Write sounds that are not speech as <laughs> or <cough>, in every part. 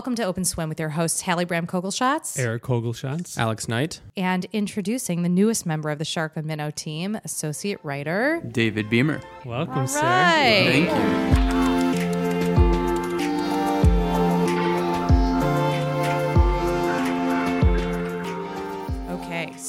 Welcome to Open Swim with your hosts, Hallie Bram Kogelschatz. Eric Kogelschatz. Alex Knight. And introducing the newest member of the Shark and Minnow team, associate writer David Beamer. Welcome, All sir. Thank you.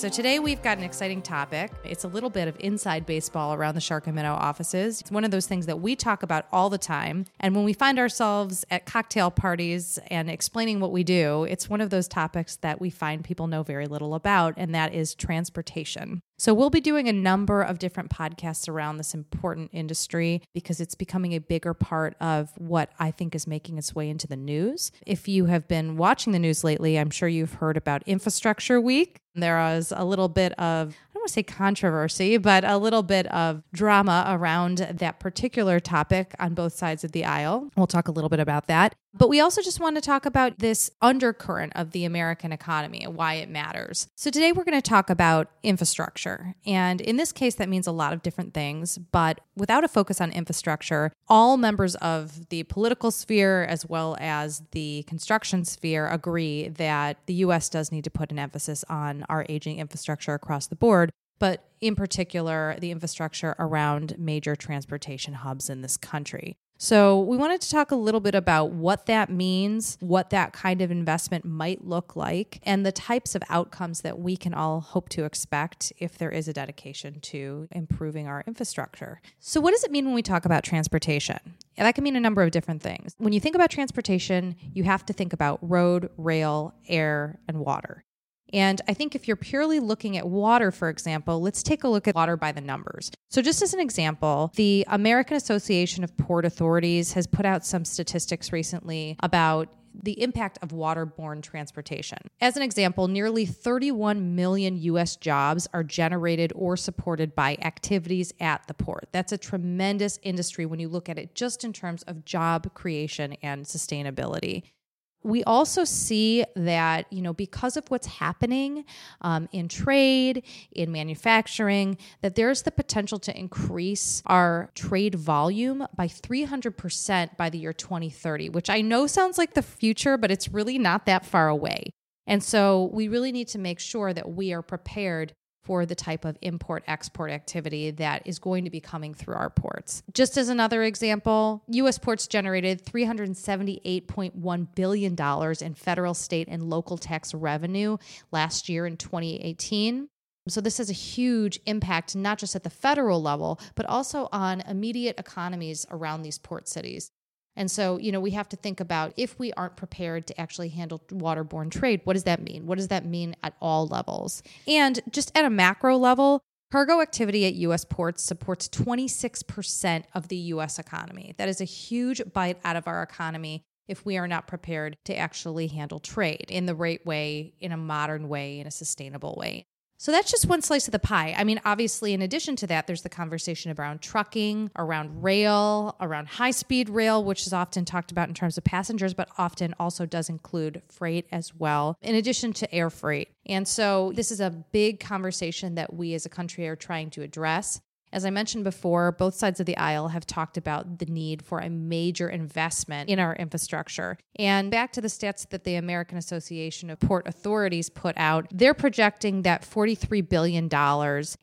So today we've got an exciting topic. It's a little bit of inside baseball around the Shark and Minnow offices. It's one of those things that we talk about all the time. And when we find ourselves at cocktail parties and explaining what we do, it's one of those topics that we find people know very little about, and that is transportation. So we'll be doing a number of different podcasts around this important industry because it's becoming a bigger part of what I think is making its way into the news. If you have been watching the news lately, I'm sure you've heard about Infrastructure Week. There was a little bit of, I don't want to say controversy, but a little bit of drama around that particular topic on both sides of the aisle. We'll talk a little bit about that. But we also just want to talk about this undercurrent of the American economy and why it matters. So today we're going to talk about infrastructure. And in this case, that means a lot of different things. But without a focus on infrastructure, all members of the political sphere as well as the construction sphere agree that the US does need to put an emphasis on our aging infrastructure across the board but in particular, the infrastructure around major transportation hubs in this country. So, we wanted to talk a little bit about what that means, what that kind of investment might look like, and the types of outcomes that we can all hope to expect if there is a dedication to improving our infrastructure. So, what does it mean when we talk about transportation? And that can mean a number of different things. When you think about transportation, you have to think about road, rail, air, and water. And I think if you're purely looking at water, for example, let's take a look at water by the numbers. So, just as an example, the American Association of Port Authorities has put out some statistics recently about the impact of waterborne transportation. As an example, nearly 31 million US jobs are generated or supported by activities at the port. That's a tremendous industry when you look at it just in terms of job creation and sustainability we also see that you know because of what's happening um, in trade in manufacturing that there's the potential to increase our trade volume by 300% by the year 2030 which i know sounds like the future but it's really not that far away. And so we really need to make sure that we are prepared for the type of import export activity that is going to be coming through our ports. Just as another example, US ports generated $378.1 billion in federal, state, and local tax revenue last year in 2018. So, this has a huge impact, not just at the federal level, but also on immediate economies around these port cities. And so, you know, we have to think about if we aren't prepared to actually handle waterborne trade, what does that mean? What does that mean at all levels? And just at a macro level, cargo activity at US ports supports 26% of the US economy. That is a huge bite out of our economy if we are not prepared to actually handle trade in the right way, in a modern way, in a sustainable way. So that's just one slice of the pie. I mean, obviously, in addition to that, there's the conversation around trucking, around rail, around high speed rail, which is often talked about in terms of passengers, but often also does include freight as well, in addition to air freight. And so this is a big conversation that we as a country are trying to address. As I mentioned before, both sides of the aisle have talked about the need for a major investment in our infrastructure. And back to the stats that the American Association of Port Authorities put out, they're projecting that $43 billion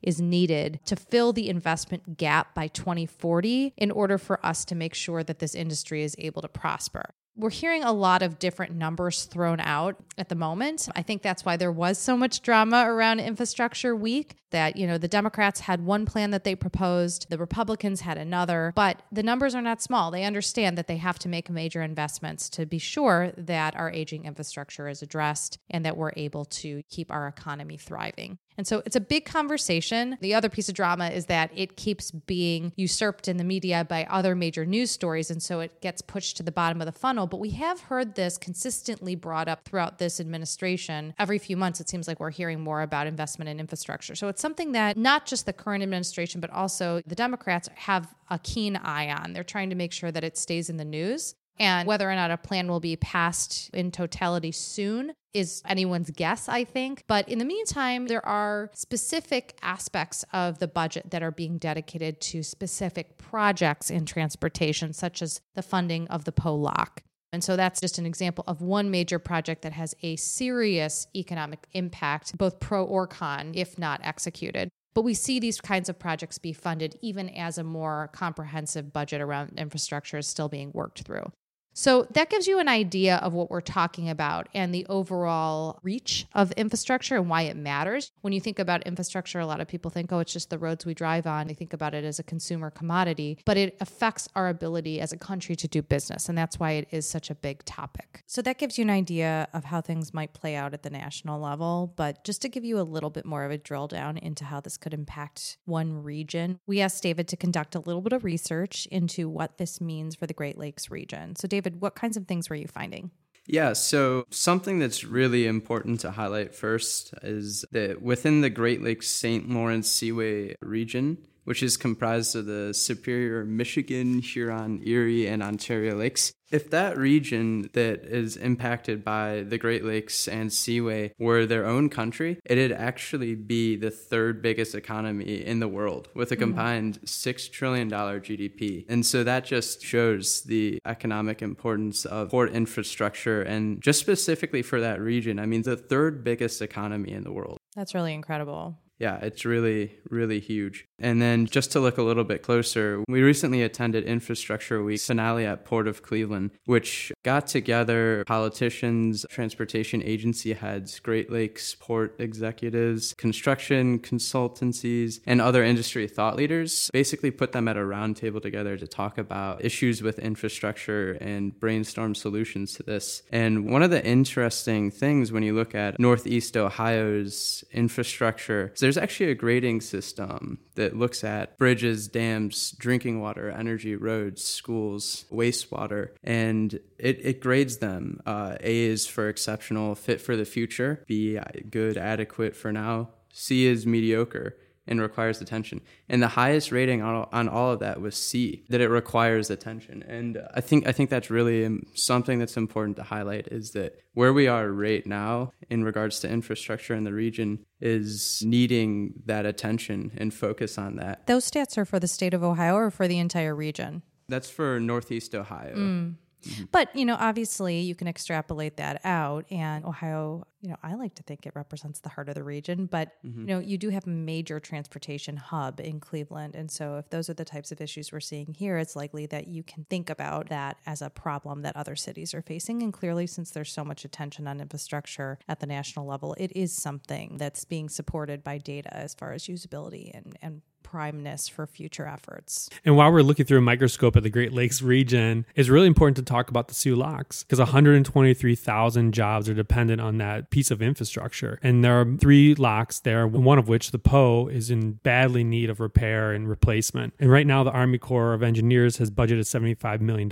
is needed to fill the investment gap by 2040 in order for us to make sure that this industry is able to prosper we're hearing a lot of different numbers thrown out at the moment. I think that's why there was so much drama around infrastructure week that, you know, the Democrats had one plan that they proposed, the Republicans had another, but the numbers are not small. They understand that they have to make major investments to be sure that our aging infrastructure is addressed and that we're able to keep our economy thriving. And so it's a big conversation. The other piece of drama is that it keeps being usurped in the media by other major news stories. And so it gets pushed to the bottom of the funnel. But we have heard this consistently brought up throughout this administration. Every few months, it seems like we're hearing more about investment in infrastructure. So it's something that not just the current administration, but also the Democrats have a keen eye on. They're trying to make sure that it stays in the news. And whether or not a plan will be passed in totality soon is anyone's guess, I think. But in the meantime, there are specific aspects of the budget that are being dedicated to specific projects in transportation, such as the funding of the Poe Lock. And so that's just an example of one major project that has a serious economic impact, both pro or con, if not executed. But we see these kinds of projects be funded even as a more comprehensive budget around infrastructure is still being worked through. So that gives you an idea of what we're talking about and the overall reach of infrastructure and why it matters. When you think about infrastructure, a lot of people think, oh, it's just the roads we drive on. They think about it as a consumer commodity, but it affects our ability as a country to do business. And that's why it is such a big topic. So that gives you an idea of how things might play out at the national level. But just to give you a little bit more of a drill down into how this could impact one region, we asked David to conduct a little bit of research into what this means for the Great Lakes region. So, David, David, what kinds of things were you finding? Yeah, so something that's really important to highlight first is that within the Great Lakes St. Lawrence Seaway region, which is comprised of the Superior, Michigan, Huron, Erie, and Ontario Lakes. If that region that is impacted by the Great Lakes and Seaway were their own country, it'd actually be the third biggest economy in the world with a mm-hmm. combined $6 trillion GDP. And so that just shows the economic importance of port infrastructure and just specifically for that region. I mean, the third biggest economy in the world. That's really incredible yeah, it's really, really huge. And then just to look a little bit closer, we recently attended Infrastructure Week finale at Port of Cleveland, which got together politicians, transportation agency heads, Great Lakes port executives, construction consultancies, and other industry thought leaders. Basically, put them at a roundtable together to talk about issues with infrastructure and brainstorm solutions to this. And one of the interesting things when you look at Northeast Ohio's infrastructure, there's actually a grading system that looks at bridges, dams, drinking water, energy, roads, schools, wastewater, and it, it grades them. Uh, a is for exceptional, fit for the future, B, good, adequate for now, C is mediocre and requires attention. And the highest rating on, on all of that was C, that it requires attention. And I think I think that's really um, something that's important to highlight is that where we are right now in regards to infrastructure in the region is needing that attention and focus on that. Those stats are for the state of Ohio or for the entire region? That's for Northeast Ohio. Mm. Mm-hmm. But, you know, obviously you can extrapolate that out. And Ohio, you know, I like to think it represents the heart of the region, but, mm-hmm. you know, you do have a major transportation hub in Cleveland. And so if those are the types of issues we're seeing here, it's likely that you can think about that as a problem that other cities are facing. And clearly, since there's so much attention on infrastructure at the national level, it is something that's being supported by data as far as usability and, and primeness for future efforts. And while we're looking through a microscope at the Great Lakes region, it's really important to talk about the Soo Locks because 123,000 jobs are dependent on that piece of infrastructure. And there are three locks there, one of which, the Poe, is in badly need of repair and replacement. And right now, the Army Corps of Engineers has budgeted $75 million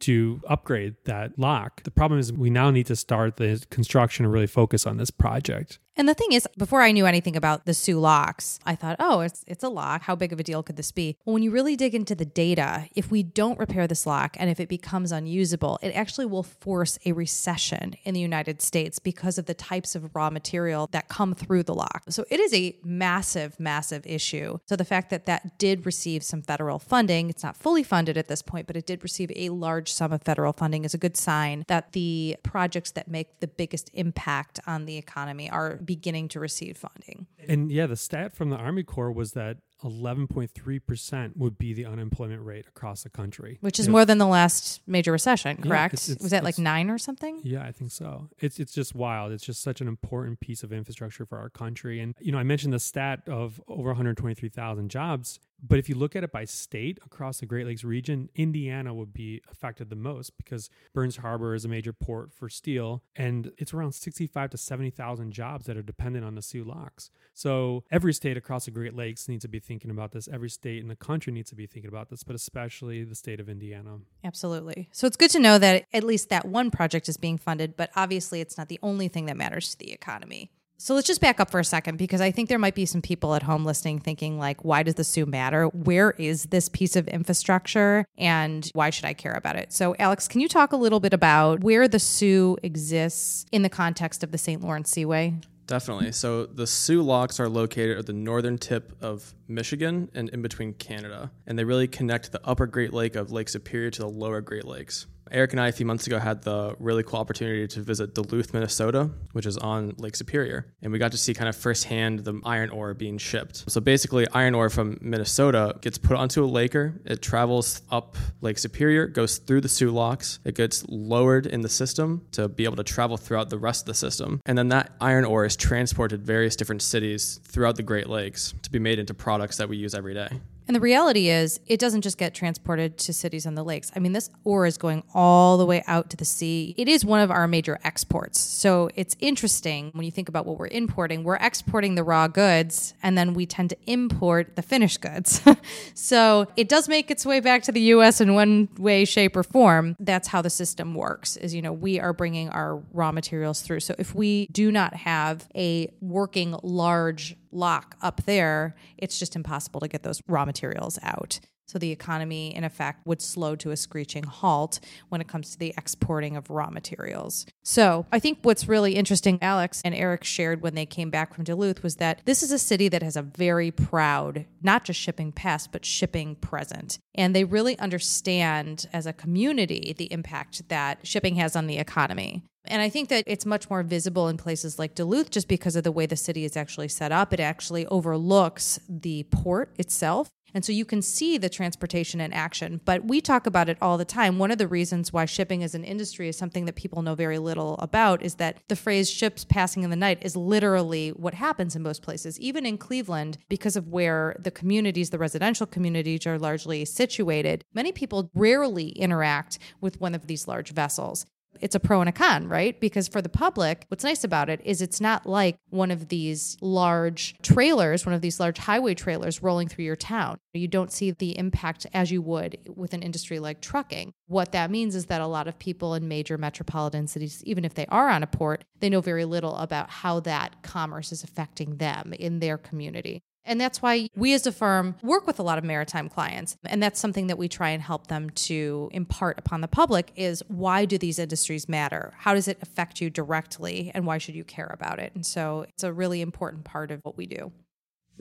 to upgrade that lock. The problem is we now need to start the construction and really focus on this project. And the thing is, before I knew anything about the Soo locks, I thought, oh, it's it's a lock. How big of a deal could this be? Well, when you really dig into the data, if we don't repair this lock and if it becomes unusable, it actually will force a recession in the United States because of the types of raw material that come through the lock. So it is a massive, massive issue. So the fact that that did receive some federal funding, it's not fully funded at this point, but it did receive a large sum of federal funding is a good sign that the projects that make the biggest impact on the economy are beginning to receive funding. And yeah, the stat from the Army Corps was that 11.3% would be the unemployment rate across the country. Which is more than the last major recession, correct? Yeah, it's, it's, was that like 9 or something? Yeah, I think so. It's it's just wild. It's just such an important piece of infrastructure for our country and you know, I mentioned the stat of over 123,000 jobs but if you look at it by state across the Great Lakes region, Indiana would be affected the most because Burns Harbor is a major port for steel, and it's around 65 to 70,000 jobs that are dependent on the Soo locks. So every state across the Great Lakes needs to be thinking about this. Every state in the country needs to be thinking about this, but especially the state of Indiana. Absolutely. So it's good to know that at least that one project is being funded, but obviously it's not the only thing that matters to the economy. So let's just back up for a second because I think there might be some people at home listening thinking like why does the Soo matter? Where is this piece of infrastructure and why should I care about it? So Alex, can you talk a little bit about where the Soo exists in the context of the St. Lawrence Seaway? Definitely. So the Soo locks are located at the northern tip of Michigan and in between Canada, and they really connect the upper Great Lake of Lake Superior to the lower Great Lakes. Eric and I, a few months ago, had the really cool opportunity to visit Duluth, Minnesota, which is on Lake Superior. And we got to see kind of firsthand the iron ore being shipped. So basically, iron ore from Minnesota gets put onto a laker, it travels up Lake Superior, goes through the Soo locks, it gets lowered in the system to be able to travel throughout the rest of the system. And then that iron ore is transported various different cities throughout the Great Lakes to be made into products that we use every day. And the reality is, it doesn't just get transported to cities on the lakes. I mean, this ore is going all the way out to the sea. It is one of our major exports. So it's interesting when you think about what we're importing. We're exporting the raw goods, and then we tend to import the finished goods. <laughs> so it does make its way back to the U.S. in one way, shape, or form. That's how the system works. Is you know we are bringing our raw materials through. So if we do not have a working large lock up there, it's just impossible to get those raw materials out. So the economy, in effect, would slow to a screeching halt when it comes to the exporting of raw materials. So I think what's really interesting, Alex and Eric shared when they came back from Duluth, was that this is a city that has a very proud, not just shipping past, but shipping present. And they really understand as a community the impact that shipping has on the economy. And I think that it's much more visible in places like Duluth just because of the way the city is actually set up. It actually overlooks the port itself. And so you can see the transportation in action. But we talk about it all the time. One of the reasons why shipping as an industry is something that people know very little about is that the phrase ships passing in the night is literally what happens in most places. Even in Cleveland, because of where the communities, the residential communities, are largely situated, many people rarely interact with one of these large vessels it's a pro and a con, right? Because for the public, what's nice about it is it's not like one of these large trailers, one of these large highway trailers rolling through your town. You don't see the impact as you would with an industry like trucking. What that means is that a lot of people in major metropolitan cities, even if they are on a port, they know very little about how that commerce is affecting them in their community. And that's why we as a firm work with a lot of maritime clients. And that's something that we try and help them to impart upon the public is why do these industries matter? How does it affect you directly? And why should you care about it? And so it's a really important part of what we do.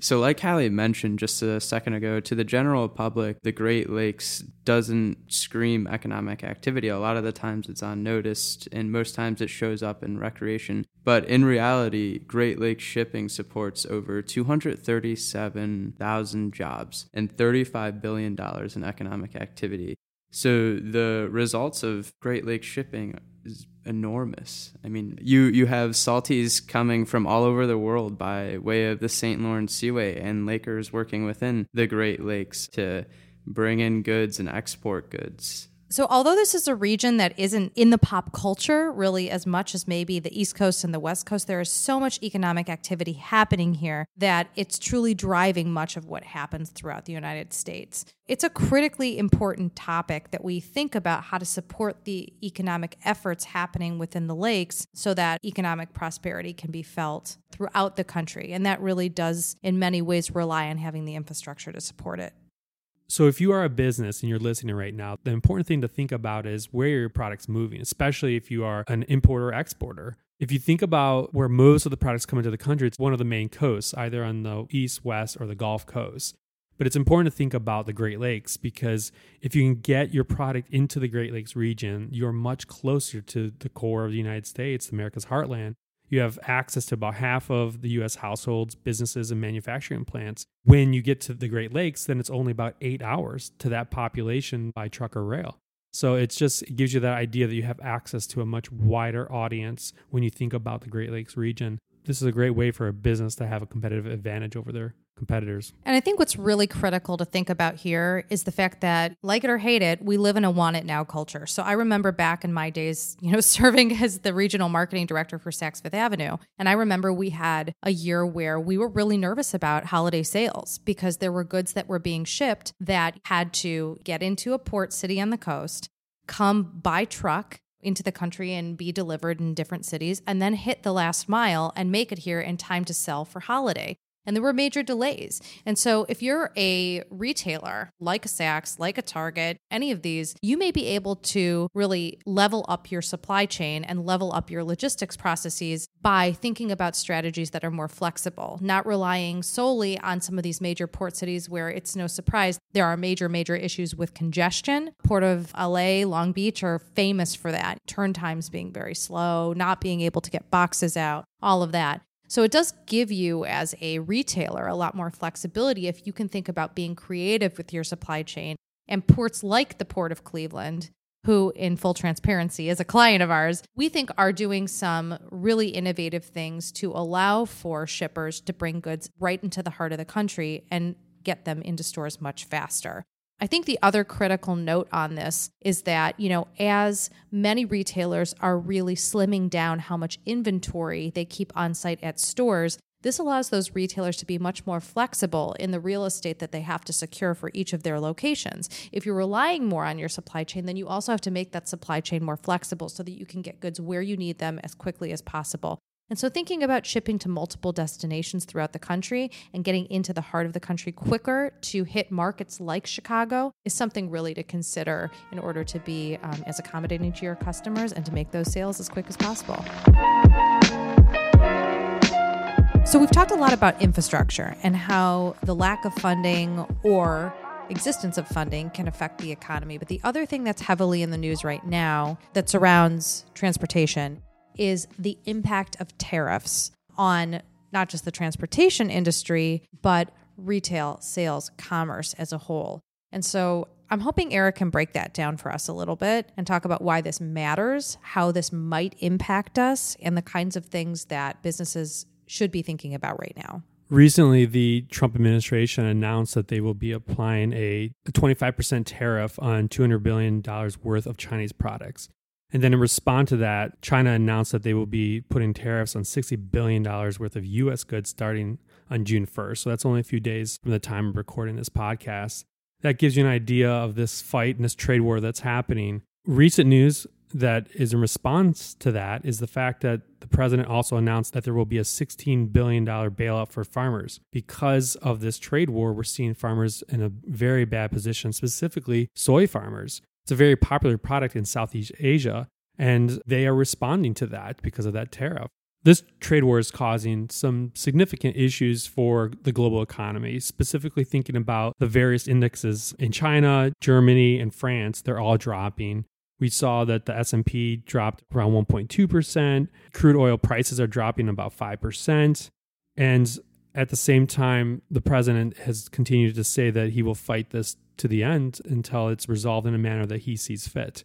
So, like Hallie mentioned just a second ago, to the general public, the Great Lakes doesn't scream economic activity. A lot of the times it's unnoticed, and most times it shows up in recreation. But in reality, Great Lakes shipping supports over 237,000 jobs and $35 billion in economic activity. So, the results of Great Lakes shipping is enormous. I mean, you you have salties coming from all over the world by way of the St. Lawrence Seaway and Lakers working within the Great Lakes to bring in goods and export goods. So, although this is a region that isn't in the pop culture really as much as maybe the East Coast and the West Coast, there is so much economic activity happening here that it's truly driving much of what happens throughout the United States. It's a critically important topic that we think about how to support the economic efforts happening within the lakes so that economic prosperity can be felt throughout the country. And that really does, in many ways, rely on having the infrastructure to support it. So, if you are a business and you're listening right now, the important thing to think about is where your product's moving, especially if you are an importer or exporter. If you think about where most of the products come into the country, it's one of the main coasts, either on the east, west, or the Gulf Coast. But it's important to think about the Great Lakes because if you can get your product into the Great Lakes region, you're much closer to the core of the United States, America's heartland you have access to about half of the US households, businesses, and manufacturing plants. When you get to the Great Lakes, then it's only about eight hours to that population by truck or rail. So it's just, it gives you that idea that you have access to a much wider audience when you think about the Great Lakes region. This is a great way for a business to have a competitive advantage over their competitors. And I think what's really critical to think about here is the fact that, like it or hate it, we live in a want it now culture. So I remember back in my days, <laughs> you know, serving as the regional marketing director for Saks Fifth Avenue. And I remember we had a year where we were really nervous about holiday sales because there were goods that were being shipped that had to get into a port city on the coast, come by truck into the country and be delivered in different cities and then hit the last mile and make it here in time to sell for holiday. And there were major delays. And so, if you're a retailer like a Saks, like a Target, any of these, you may be able to really level up your supply chain and level up your logistics processes by thinking about strategies that are more flexible, not relying solely on some of these major port cities where it's no surprise there are major, major issues with congestion. Port of LA, Long Beach are famous for that. Turn times being very slow, not being able to get boxes out, all of that. So it does give you, as a retailer, a lot more flexibility if you can think about being creative with your supply chain. And ports like the Port of Cleveland, who, in full transparency, is a client of ours, we think are doing some really innovative things to allow for shippers to bring goods right into the heart of the country and get them into stores much faster. I think the other critical note on this is that, you know, as many retailers are really slimming down how much inventory they keep on site at stores, this allows those retailers to be much more flexible in the real estate that they have to secure for each of their locations. If you're relying more on your supply chain, then you also have to make that supply chain more flexible so that you can get goods where you need them as quickly as possible. And so, thinking about shipping to multiple destinations throughout the country and getting into the heart of the country quicker to hit markets like Chicago is something really to consider in order to be um, as accommodating to your customers and to make those sales as quick as possible. So, we've talked a lot about infrastructure and how the lack of funding or existence of funding can affect the economy. But the other thing that's heavily in the news right now that surrounds transportation is the impact of tariffs on not just the transportation industry, but retail, sales, commerce as a whole. And so I'm hoping Eric can break that down for us a little bit and talk about why this matters, how this might impact us, and the kinds of things that businesses should be thinking about right now. Recently, the Trump administration announced that they will be applying a 25% tariff on $200 billion worth of Chinese products. And then in response to that, China announced that they will be putting tariffs on $60 billion worth of US goods starting on June 1st. So that's only a few days from the time of recording this podcast. That gives you an idea of this fight and this trade war that's happening. Recent news that is in response to that is the fact that the president also announced that there will be a $16 billion bailout for farmers. Because of this trade war, we're seeing farmers in a very bad position, specifically soy farmers. It's a very popular product in Southeast Asia, and they are responding to that because of that tariff. This trade war is causing some significant issues for the global economy, specifically thinking about the various indexes in China, Germany, and France. They're all dropping. We saw that the S&P dropped around 1.2%. Crude oil prices are dropping about 5%. And at the same time, the president has continued to say that he will fight this to the end until it's resolved in a manner that he sees fit.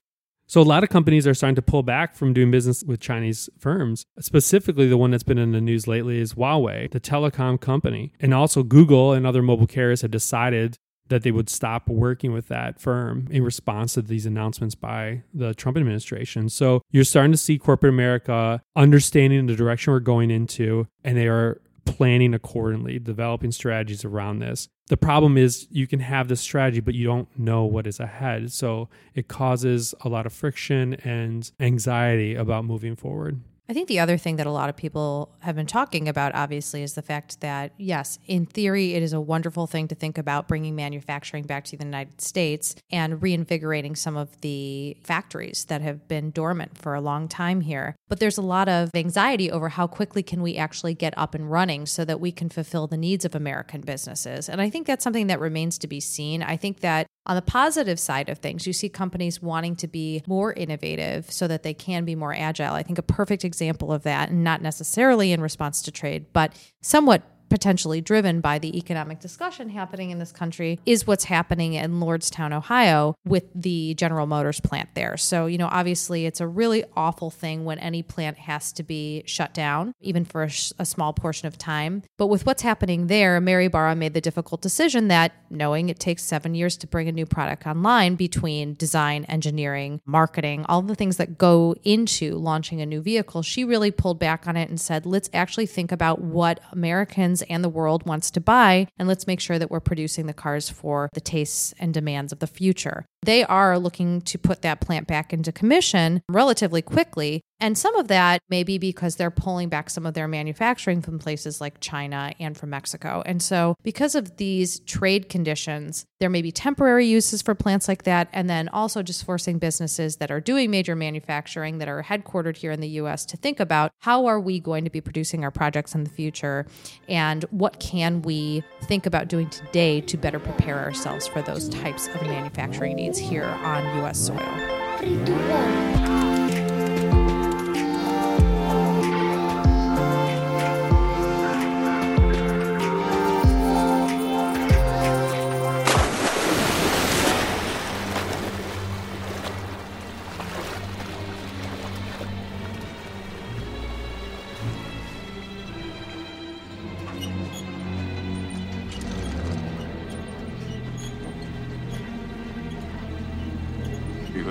So, a lot of companies are starting to pull back from doing business with Chinese firms. Specifically, the one that's been in the news lately is Huawei, the telecom company. And also, Google and other mobile carriers have decided that they would stop working with that firm in response to these announcements by the Trump administration. So, you're starting to see corporate America understanding the direction we're going into, and they are planning accordingly, developing strategies around this. The problem is you can have this strategy, but you don't know what is ahead. So it causes a lot of friction and anxiety about moving forward. I think the other thing that a lot of people have been talking about, obviously, is the fact that, yes, in theory, it is a wonderful thing to think about bringing manufacturing back to the United States and reinvigorating some of the factories that have been dormant for a long time here. But there's a lot of anxiety over how quickly can we actually get up and running so that we can fulfill the needs of American businesses. And I think that's something that remains to be seen. I think that on the positive side of things, you see companies wanting to be more innovative so that they can be more agile. I think a perfect example of that, and not necessarily in response to trade, but somewhat potentially driven by the economic discussion happening in this country is what's happening in Lordstown, Ohio with the General Motors plant there. So, you know, obviously it's a really awful thing when any plant has to be shut down, even for a, sh- a small portion of time. But with what's happening there, Mary Barra made the difficult decision that knowing it takes seven years to bring a new product online between design, engineering, marketing, all the things that go into launching a new vehicle, she really pulled back on it and said, let's actually think about what Americans and the world wants to buy. And let's make sure that we're producing the cars for the tastes and demands of the future. They are looking to put that plant back into commission relatively quickly. And some of that may be because they're pulling back some of their manufacturing from places like China and from Mexico. And so, because of these trade conditions, there may be temporary uses for plants like that. And then also just forcing businesses that are doing major manufacturing that are headquartered here in the US to think about how are we going to be producing our projects in the future and what can we think about doing today to better prepare ourselves for those types of manufacturing needs here on US soil.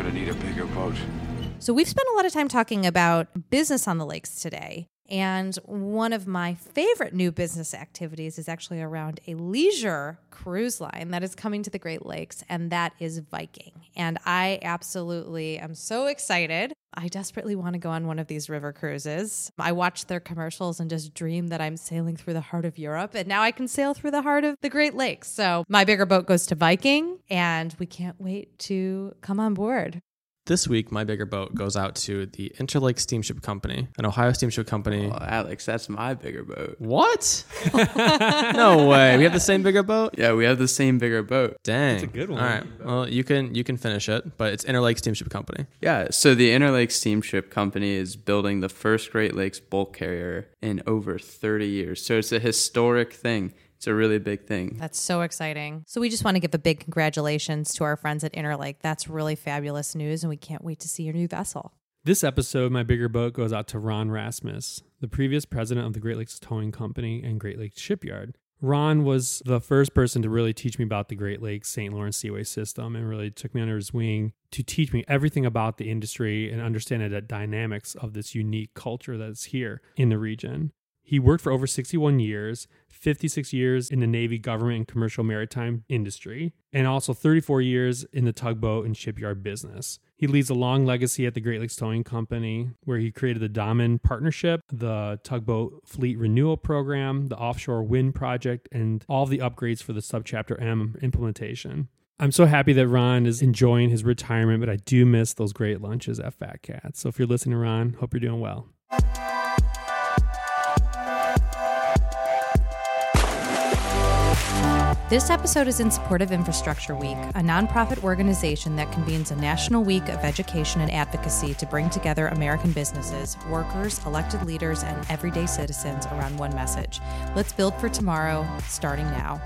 Going to need a bigger boat. So, we've spent a lot of time talking about business on the lakes today. And one of my favorite new business activities is actually around a leisure cruise line that is coming to the Great Lakes, and that is Viking. And I absolutely am so excited. I desperately want to go on one of these river cruises. I watch their commercials and just dream that I'm sailing through the heart of Europe, and now I can sail through the heart of the Great Lakes. So, my bigger boat goes to Viking, and we can't wait to come on board. This week, my bigger boat goes out to the Interlake Steamship Company, an Ohio steamship company. Oh, Alex, that's my bigger boat. What? <laughs> no way. We have the same bigger boat. Yeah, we have the same bigger boat. Dang, That's a good one. All right, well you can you can finish it, but it's Interlake Steamship Company. Yeah, so the Interlake Steamship Company is building the first Great Lakes bulk carrier in over 30 years. So it's a historic thing. It's a really big thing. That's so exciting. So we just want to give a big congratulations to our friends at Interlake. That's really fabulous news, and we can't wait to see your new vessel. This episode, My Bigger Boat, goes out to Ron Rasmus, the previous president of the Great Lakes Towing Company and Great Lakes Shipyard. Ron was the first person to really teach me about the Great Lakes St. Lawrence Seaway system and really took me under his wing to teach me everything about the industry and understand the dynamics of this unique culture that's here in the region. He worked for over 61 years, 56 years in the Navy government and commercial maritime industry, and also 34 years in the tugboat and shipyard business. He leads a long legacy at the Great Lakes Towing Company, where he created the Damen Partnership, the tugboat fleet renewal program, the offshore wind project, and all the upgrades for the Subchapter M implementation. I'm so happy that Ron is enjoying his retirement, but I do miss those great lunches at Fat Cat. So if you're listening, Ron, hope you're doing well. This episode is in support of Infrastructure Week, a nonprofit organization that convenes a national week of education and advocacy to bring together American businesses, workers, elected leaders, and everyday citizens around one message. Let's build for tomorrow, starting now.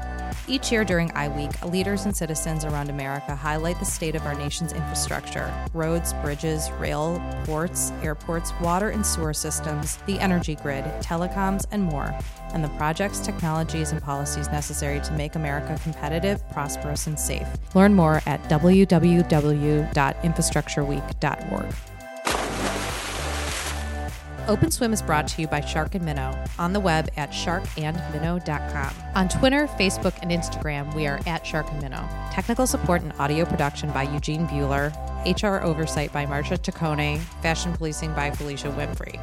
Each year during iWeek, leaders and citizens around America highlight the state of our nation's infrastructure roads, bridges, rail, ports, airports, water and sewer systems, the energy grid, telecoms, and more, and the projects, technologies, and policies necessary to make America competitive, prosperous, and safe. Learn more at www.infrastructureweek.org. Open Swim is brought to you by Shark and Minnow on the web at sharkandminnow.com. On Twitter, Facebook, and Instagram, we are at Shark and Minnow. Technical support and audio production by Eugene Bueller. HR oversight by Marcia Taccone. Fashion policing by Felicia Winfrey.